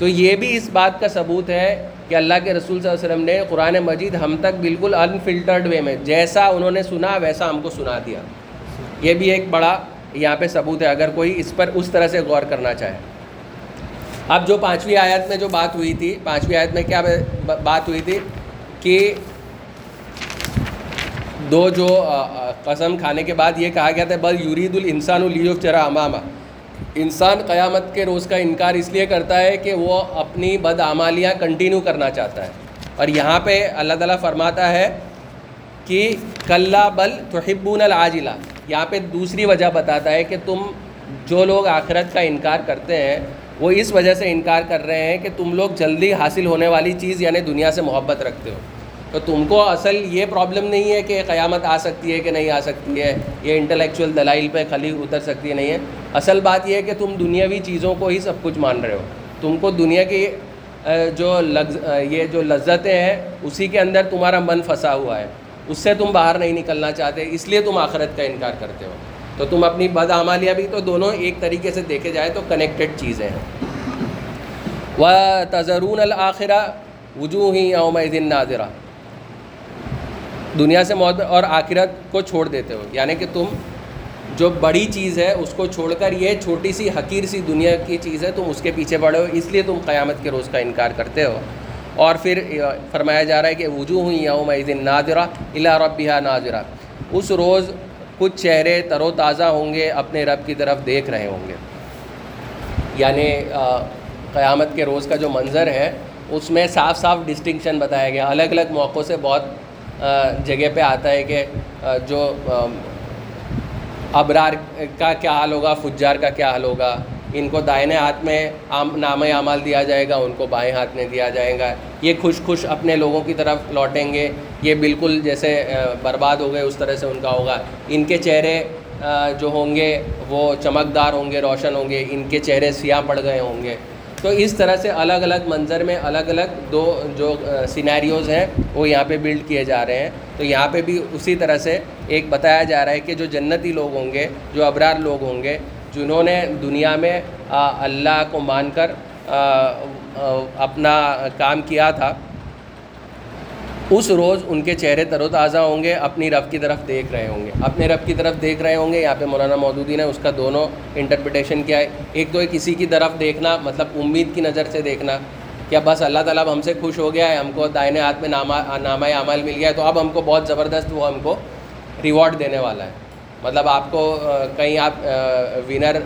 تو یہ بھی اس بات کا ثبوت ہے کہ اللہ کے رسول صلی اللہ علیہ وسلم نے قرآن مجید ہم تک بالکل انفلٹرڈ وے میں، جیسا انہوں نے سنا، ویسا ہم کو سنا دیا۔ یہ بھی ایک بڑا یہاں پہ ثبوت ہے، اگر کوئی اس پر اس طرح سے غور کرنا چاہے۔ اب جو پانچویں آیت میں جو بات ہوئی تھی، پانچویں آیت میں کیا بات ہوئی تھی؟ کہ دو جو قسم کھانے کے بعد یہ کہا گیا تھا، بل یورید الانسان الوف چرا امامہ۔ انسان قیامت کے روز کا انکار اس لیے کرتا ہے کہ وہ اپنی بدعمالیاں کنٹینیو کرنا چاہتا ہے۔ اور یہاں پہ اللہ تعالیٰ فرماتا ہے کہ کلّہ بل تحبون العاجلہ۔ یہاں پہ دوسری وجہ بتاتا ہے کہ تم جو لوگ آخرت کا انکار کرتے ہیں، وہ اس وجہ سے انکار کر رہے ہیں کہ تم لوگ جلدی حاصل ہونے والی چیز یعنی دنیا سے محبت رکھتے ہو۔ تو تم کو اصل یہ پرابلم نہیں ہے کہ قیامت آ سکتی ہے کہ نہیں آ سکتی ہے، یہ انٹلیکچوئل دلائل پہ خلی اتر سکتی ہے نہیں ہے۔ اصل بات یہ ہے کہ تم دنیاوی چیزوں کو ہی سب کچھ مان رہے ہو۔ تم کو دنیا کی جو لگز یہ جو لذتیں ہیں، اسی کے اندر تمہارا من پھنسا ہوا ہے۔ اس سے تم باہر نہیں نکلنا چاہتے، اس لیے تم آخرت کا انکار کرتے ہو۔ تو تم اپنی بد عمالیہ بھی تو دونوں ایک طریقے سے دیکھے جائے تو کنیکٹڈ چیزیں ہیں۔ و تضرون الآخرہ وجوہ ہی اوم دن ناظرہ دنیا سے موت اور آخرت کو چھوڑ دیتے ہو۔ یعنی کہ تم جو بڑی چیز ہے، اس کو چھوڑ کر یہ چھوٹی سی، حقیر سی دنیا کی چیز ہے، تم اس کے پیچھے پڑے ہو۔ اس لیے تم قیامت کے روز کا انکار کرتے ہو۔ اور پھر فرمایا جا رہا ہے کہ وجوہ ہوئی یوم دن نادرہ الا ربیہ ناظرہ اس روز کچھ چہرے تر و تازہ ہوں گے، اپنے رب کی طرف دیکھ رہے ہوں گے۔ یعنی قیامت کے روز کا جو منظر ہے، اس میں صاف صاف ڈسٹنکشن بتایا گیا۔ الگ الگ موقعوں سے بہت جگہ پہ آتا ہے کہ جو ابرار کا کیا حال ہوگا، فجار کا کیا حال ہوگا، ان کو دائنے ہاتھ میں نام اعمال دیا جائے گا، ان کو بائیں ہاتھ میں دیا جائے گا۔ یہ خوش خوش اپنے لوگوں کی طرف لوٹیں گے۔ یہ بالکل جیسے برباد ہو گئے اس طرح سے ان کا ہوگا۔ ان کے چہرے جو ہوں گے، وہ چمکدار ہوں گے، روشن ہوں گے۔ ان کے چہرے سیاہ پڑ گئے ہوں گے۔ تو اس طرح سے الگ الگ منظر میں الگ الگ دو جو سینیریوز ہیں، وہ یہاں پہ بلڈ کیے جا رہے ہیں۔ تو یہاں پہ بھی اسی طرح سے ایک بتایا جا رہا ہے کہ جو جنتی لوگ ہوں گے، جو ابرار لوگ ہوں گے، جنہوں نے دنیا میں اللہ کو مان کر اپنا کام کیا تھا اس روز ان کے چہرے تر و تازہ ہوں گے، اپنی رب کی طرف دیکھ رہے ہوں گے۔ اپنے رب کی طرف دیکھ رہے ہوں گے، یہاں پہ مولانا مودودی نے اس کا دونوں انٹرپریٹیشن کیا ہے۔ ایک تو کسی کی طرف دیکھنا مطلب امید کی نظر سے دیکھنا کیا بس اللہ تعالیٰ اب ہم سے خوش ہو گیا ہے، ہم کو دائنے ہاتھ میں نامہ نامہ عمل مل گیا ہے، تو اب ہم کو بہت زبردست وہ ہم کو ریوارڈ دینے والا ہے۔ مطلب آپ کو کہیں آپ ونر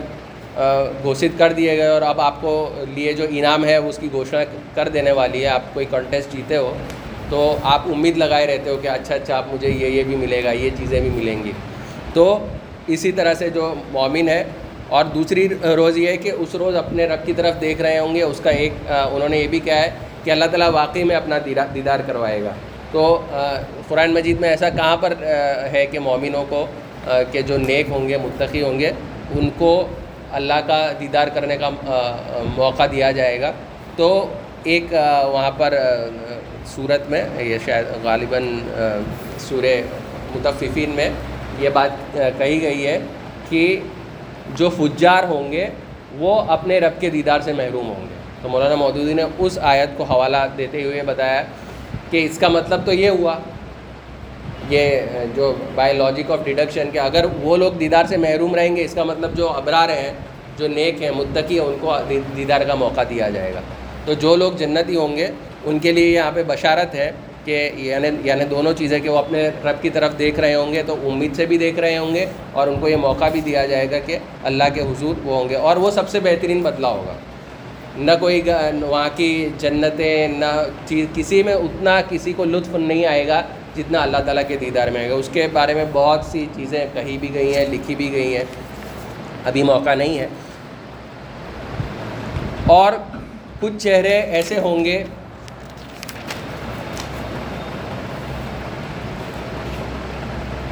گھوشت کر دیے گئے اور اب آپ کو لیے جو انعام ہے، اس کی گھوشنا کر دینے والی ہے۔ آپ کوئی کنٹیسٹ جیتے ہو تو آپ امید لگائے رہتے ہو کہ اچھا اچھا آپ مجھے یہ یہ بھی ملے گا، یہ چیزیں بھی ملیں گی۔ تو اسی طرح سے جو مومن ہے، اور دوسری روز یہ ہے کہ اس روز اپنے رب کی طرف دیکھ رہے ہوں گے۔ اس کا ایک انہوں نے یہ بھی کہا ہے کہ اللہ تعالیٰ واقعی میں اپنا دیدار کروائے گا۔ تو قرآن مجید میں ایسا کہاں پر ہے کہ مومنوں کو کہ جو نیک ہوں گے، متقی ہوں گے، ان کو اللہ کا دیدار کرنے کا موقع دیا جائے گا۔ تو ایک وہاں پر صورت میں، یہ شاید غالباً سورہ متففین میں یہ بات کہی گئی ہے کہ جو فجار ہوں گے، وہ اپنے رب کے دیدار سے محروم ہوں گے۔ تو مولانا مودودی نے اس آیت کو حوالہ دیتے ہوئے بتایا کہ اس کا مطلب تو یہ ہوا، یہ جو بایولوجک آف ڈیڈکشن کہ اگر وہ لوگ دیدار سے محروم رہیں گے، اس کا مطلب جو ابرار ہیں، جو نیک ہیں، متقی ہیں، ان کو دیدار کا موقع دیا جائے گا۔ تو جو لوگ جنتی ہوں گے ان کے لیے یہاں پہ بشارت ہے کہ یعنی یعنی دونوں چیزیں کہ وہ اپنے رب کی طرف دیکھ رہے ہوں گے تو امید سے بھی دیکھ رہے ہوں گے اور ان کو یہ موقع بھی دیا جائے گا کہ اللہ کے حضور وہ ہوں گے اور وہ سب سے بہترین بدلا ہوگا۔ نہ کوئی وہاں کی جنتیں، نہ چیز، کسی میں اتنا کسی کو لطف نہیں آئے گا جتنا اللہ تعالیٰ کے دیدار میں آئے گا۔ اس کے بارے میں بہت سی چیزیں کہی بھی گئی ہیں، لکھی بھی گئی ہیں۔ ابھی موقع نہیں ہے۔ اور کچھ چہرے ایسے ہوں گے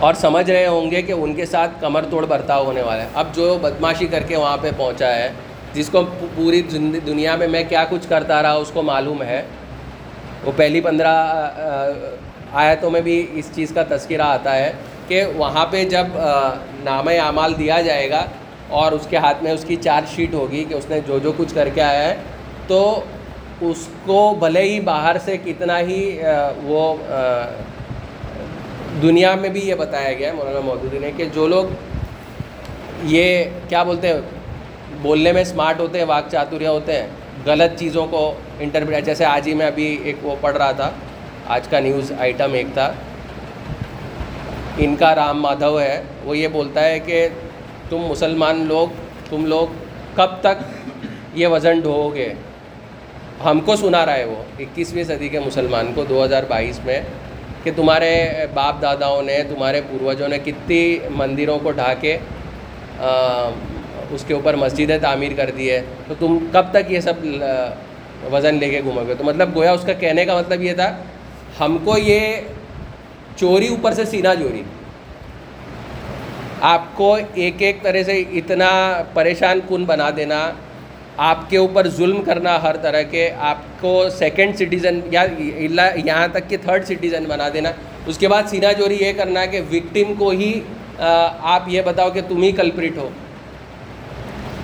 اور سمجھ رہے ہوں گے کہ ان کے ساتھ کمر توڑ برتاؤ ہونے والا ہے۔ اب جو بدماشی کر کے وہاں پہ پہنچا ہے، جس کو پوری دنیا میں میں کیا کچھ کرتا رہا، اس کو معلوم ہے۔ وہ پہلی پندرہ آیتوں میں بھی اس چیز کا تذکرہ آتا ہے کہ وہاں پہ جب نام اعمال دیا جائے گا اور اس کے ہاتھ میں اس کی چارج شیٹ ہوگی کہ اس نے جو جو کچھ کر کے آیا ہے، تو اس کو بھلے ہی باہر سے کتنا ہی وہ دنیا میں بھی یہ بتایا گیا ہے مولانا مودودی نے کہ جو لوگ یہ کیا بولتے ہیں، بولنے میں اسمارٹ ہوتے ہیں، واک چاتوریہ ہوتے ہیں، غلط چیزوں کو انٹرپریٹ جیسے آج ہی میں ابھی ایک وہ پڑھ رہا تھا، آج کا نیوز آئٹم ایک تھا۔ ان کا رام مادھو ہے، وہ یہ بولتا ہے کہ تم مسلمان لوگ، تم لوگ کب تک یہ وزن ڈھو گے ہم کو سنا رہا ہے وہ، اکیسویں صدی کے مسلمان کو، دو ہزار بائیس میں۔ کہ تمہارے باپ داداؤں نے، تمہارے پوروجوں نے کتنی مندروں کو ڈھا کے اس کے اوپر مسجدیں تعمیر کر دی ہے۔ تو تم کب تک یہ سب وزن لے کے گھومو گے؟ تو مطلب گویا اس کا کہنے کا مطلب یہ تھا، ہم کو یہ چوری اوپر سے سینہ چوری۔ آپ کو ایک ایک طرح سے اتنا پریشان کن بنا دینا آپ کے اوپر ظلم کرنا ہر طرح کے آپ کو سیکنڈ سٹیزن یا یہاں تک کہ تھرڈ سٹیزن بنا دینا۔ اس کے بعد سینہ چوری یہ کرنا کہ وکٹم کو ہی آپ یہ بتاؤ کہ تم ہی کلپریٹ ہو۔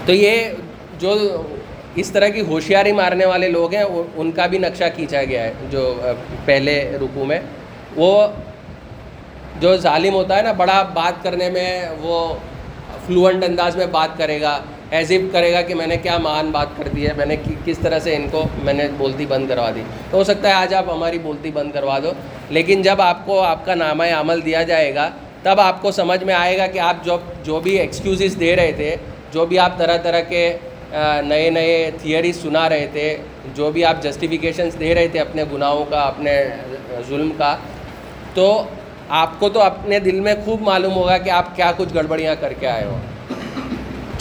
تو یہ جو اس طرح کی ہوشیاری مارنے والے لوگ ہیں ان کا بھی نقشہ کھینچا گیا ہے جو پہلے رکو میں۔ وہ جو ظالم ہوتا ہے نا، بڑا بات کرنے میں وہ فلوئنٹ انداز میں بات کرے گا۔ ایزب کرے گا کہ میں نے کیا مہان بات کر دی ہے، میں نے کس طرح سے ان کو میں نے بولتی بند کروا دی۔ تو ہو سکتا ہے آج آپ ہماری بولتی بند کروا دو، لیکن جب آپ کو آپ کا نامہ عمل دیا جائے گا، تب آپ کو سمجھ میں آئے گا کہ آپ جو جو بھی ایکسکیوزز دے رہے تھے، جو بھی آپ طرح طرح کے نئے نئے تھیئری سنا رہے تھے، جو بھی آپ جسٹیفیکیشنس دے رہے تھے اپنے گناہوں کا، اپنے ظلم کا، تو آپ کو تو اپنے دل میں خوب معلوم ہوگا کہ آپ کیا کچھ گڑبڑیاں کر کے آئے ہو۔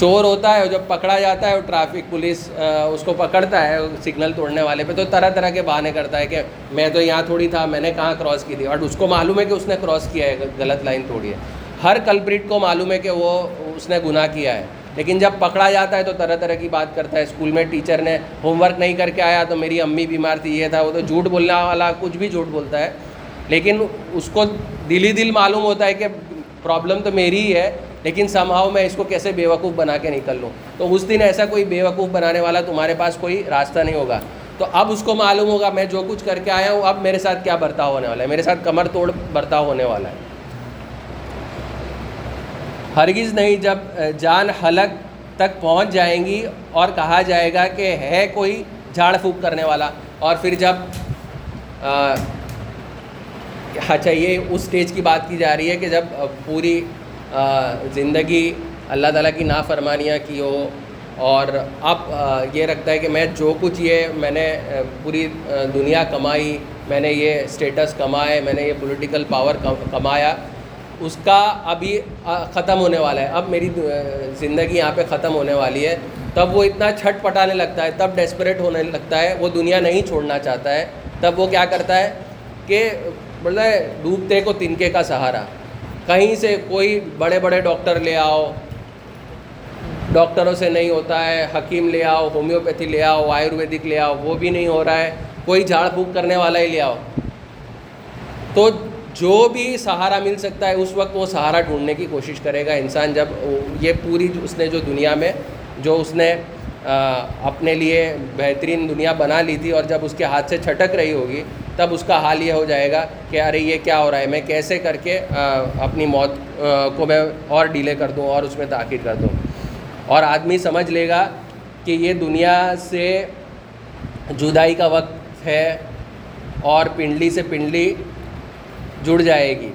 چور ہوتا ہے جب پکڑا جاتا ہے وہ ٹرافک پولیس اس کو پکڑتا ہے، سگنل توڑنے والے پہ، تو طرح طرح کے بہانے کرتا ہے کہ میں تو یہاں تھوڑی تھا، میں نے کہاں کراس کی تھی؟ اور اس کو معلوم ہے کہ اس نے کراس کیا ہے، غلط لائن توڑی ہے۔ ہر کلپریٹ کو معلوم ہے کہ وہ اس نے گناہ کیا ہے۔ لیکن جب پکڑا جاتا ہے تو طرح طرح کی بات کرتا ہے۔ اسکول میں ٹیچر نے ہوم ورک نہیں کر کے آیا، تو میری امی بیمار تھی، یہ تھا، وہ تو جھوٹ بولنے والا، کچھ بھی جھوٹ بولتا ہے۔ لیکن اس کو دل ہی دل معلوم ہوتا ہے کہ پرابلم تو میری ہی ہے۔ لیکن سماؤ میں اس کو کیسے بے وقوف بنا کے نکل لوں؟ تو اس دن ایسا کوئی بے وقوف بنانے والا تمہارے پاس کوئی راستہ نہیں ہوگا۔ تو اب اس کو معلوم ہوگا میں جو کچھ کر کے آیا ہوں، اب میرے ساتھ کیا برتاؤ ہونے والا ہے؟ میرے ساتھ کمر توڑ برتاؤ ہونے والا ہے۔ ہرگز نہیں، جب جان حلق تک پہنچ جائیں گی اور کہا جائے گا کہ ہے کوئی جھاڑ پھونک کرنے والا۔ اور پھر جب اچھا یہ اس اسٹیج کی بات کی جا رہی ہے کہ جب پوری زندگی اللہ تعالیٰ کی نافرمانیاں کی ہو اور اب یہ رکھتا ہے کہ میں جو کچھ یہ میں نے پوری دنیا کمائی، میں نے یہ اسٹیٹس کمائے، میں نے یہ پولیٹیکل پاور کمایا، اس کا ابھی ختم ہونے والا ہے۔ اب میری زندگی یہاں پہ ختم ہونے والی ہے۔ تب وہ اتنا چھٹ پٹانے لگتا ہے، تب ڈیسپریٹ ہونے لگتا ہے، وہ دنیا نہیں چھوڑنا چاہتا ہے۔ تب وہ کیا کرتا ہے کہ، بولتا ڈوبتے کو تنکے کا سہارا۔ کہیں سے کوئی بڑے بڑے ڈاکٹر لے آؤ، ڈاکٹروں سے نہیں ہوتا ہے، حکیم لے آؤ، ہومیوپیتھی لے آؤ، آیورویدک لے آؤ، وہ بھی نہیں ہو رہا ہے، کوئی جھاڑ پھونک کرنے والا ہی لے آؤ۔ تو جو بھی سہارا مل سکتا ہے، اس وقت وہ سہارا ڈھونڈنے کی کوشش کرے گا انسان جب یہ پوری اس نے جو دنیا میں جو اس نے اپنے لیے بہترین دنیا بنا لی تھی اور جب اس کے ہاتھ سے چھٹک رہی ہوگی، تب اس کا حال یہ ہو جائے گا کہ ارے، یہ کیا ہو رہا ہے؟ میں کیسے کر کے اپنی موت کو میں اور ڈیلے کر دوں اور اس میں تاخیر کر دوں؟ اور آدمی سمجھ لے گا کہ یہ دنیا سے جدائی کا وقت ہے اور پنڈلی سے پنڈلی جڑ جائے گی۔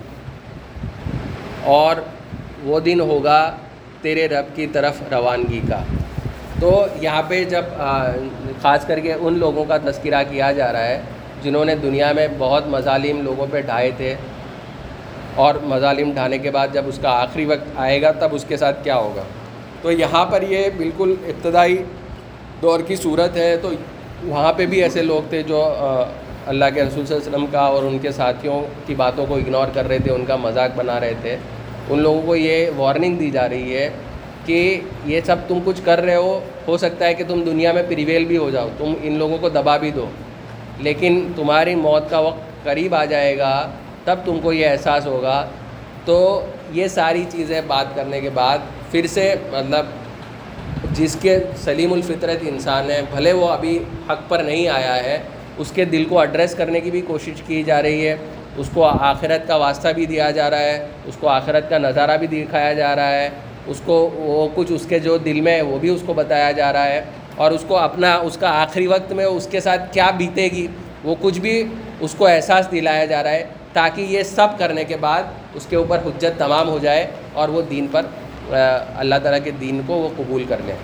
اور وہ دن ہوگا تیرے رب کی طرف روانگی کا۔ تو یہاں پہ جب خاص کر کے ان لوگوں کا تذکرہ کیا جا رہا ہے جنہوں نے دنیا میں بہت مظالم لوگوں پہ ڈھائے تھے اور مظالم ڈھانے کے بعد جب اس کا آخری وقت آئے گا تب اس کے ساتھ کیا ہوگا؟ تو یہاں پر یہ بالکل ابتدائی دور کی صورت ہے۔ تو وہاں پہ بھی ایسے لوگ تھے جو اللہ کے رسول صلی اللہ علیہ وسلم کا اور ان کے ساتھیوں کی باتوں کو اگنور کر رہے تھے، ان کا مذاق بنا رہے تھے۔ ان لوگوں کو یہ وارننگ دی جا رہی ہے کہ یہ سب تم کچھ کر رہے ہو ہو سکتا ہے کہ تم دنیا میں پریویل بھی ہو جاؤ، تم ان لوگوں کو دبا بھی دو۔ لیکن تمہاری موت کا وقت قریب آ جائے گا، تب تم کو یہ احساس ہوگا۔ تو یہ ساری چیزیں بات کرنے کے بعد پھر سے مطلب جس کے سلیم الفطرت انسان ہے، بھلے وہ ابھی حق پر نہیں آیا ہے، اس کے دل کو ایڈریس کرنے کی بھی کوشش کی جا رہی ہے۔ اس کو آخرت کا واسطہ بھی دیا جا رہا ہے، اس کو آخرت کا نظارہ بھی دکھایا جا رہا ہے۔ اس کو وہ کچھ اس کے جو دل میں ہے وہ بھی اس کو بتایا جا رہا ہے اور اس کو اپنا اس کا آخری وقت میں اس کے ساتھ کیا بیتے گی، وہ کچھ بھی اس کو احساس دلایا جا رہا ہے تاکہ یہ سب کرنے کے بعد اس کے اوپر حجت تمام ہو جائے اور وہ دین پر اللہ تعالیٰ کے دین کو وہ قبول کر لیں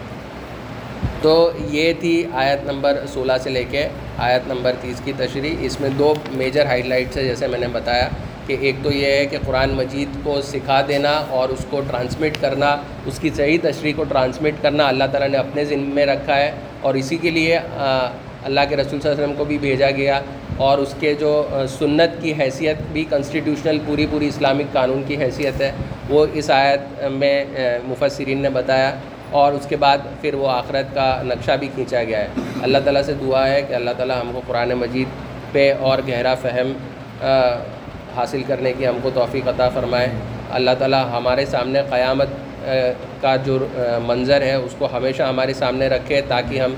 تو یہ تھی آیت نمبر سولہ سے لے کے آیت نمبر تیس کی تشریح۔ اس میں دو میجر ہائی لائٹس ہے جیسے میں نے بتایا۔ کہ ایک تو یہ ہے کہ قرآن مجید کو سکھا دینا اور اس کو ٹرانسمٹ کرنا، اس کی صحیح تشریح کو ٹرانسمٹ کرنا اللہ تعالیٰ نے اپنے ذمے میں رکھا ہے اور اسی کے لیے اللہ کے رسول صلی اللہ علیہ وسلم کو بھی بھیجا گیا اور اس کے جو سنت کی حیثیت بھی کنسٹیٹیوشنل پوری پوری اسلامک قانون کی حیثیت ہے، وہ اس آیت میں مفسرین نے بتایا اور اس کے بعد پھر وہ آخرت کا نقشہ بھی کھینچا گیا ہے۔ اللہ تعالیٰ سے دعا ہے کہ اللہ تعالیٰ ہم کو قرآن مجید پہ اور گہرا فہم حاصل کرنے کی ہم کو توفیق عطا فرمائے۔ اللہ تعالیٰ ہمارے سامنے قیامت کا جو منظر ہے، اس کو ہمیشہ ہمارے سامنے رکھے تاکہ ہم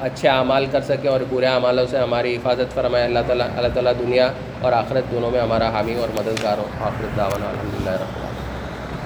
اچھے اعمال کر سکیں اور برے اعمالوں سے ہماری حفاظت فرمائے۔ اللہ تعالیٰ اللہ تعالیٰ دنیا اور آخرت دونوں میں ہمارا حامی اور مددگار ہو۔ آخرت دعوانا الحمد للہ رحمۃ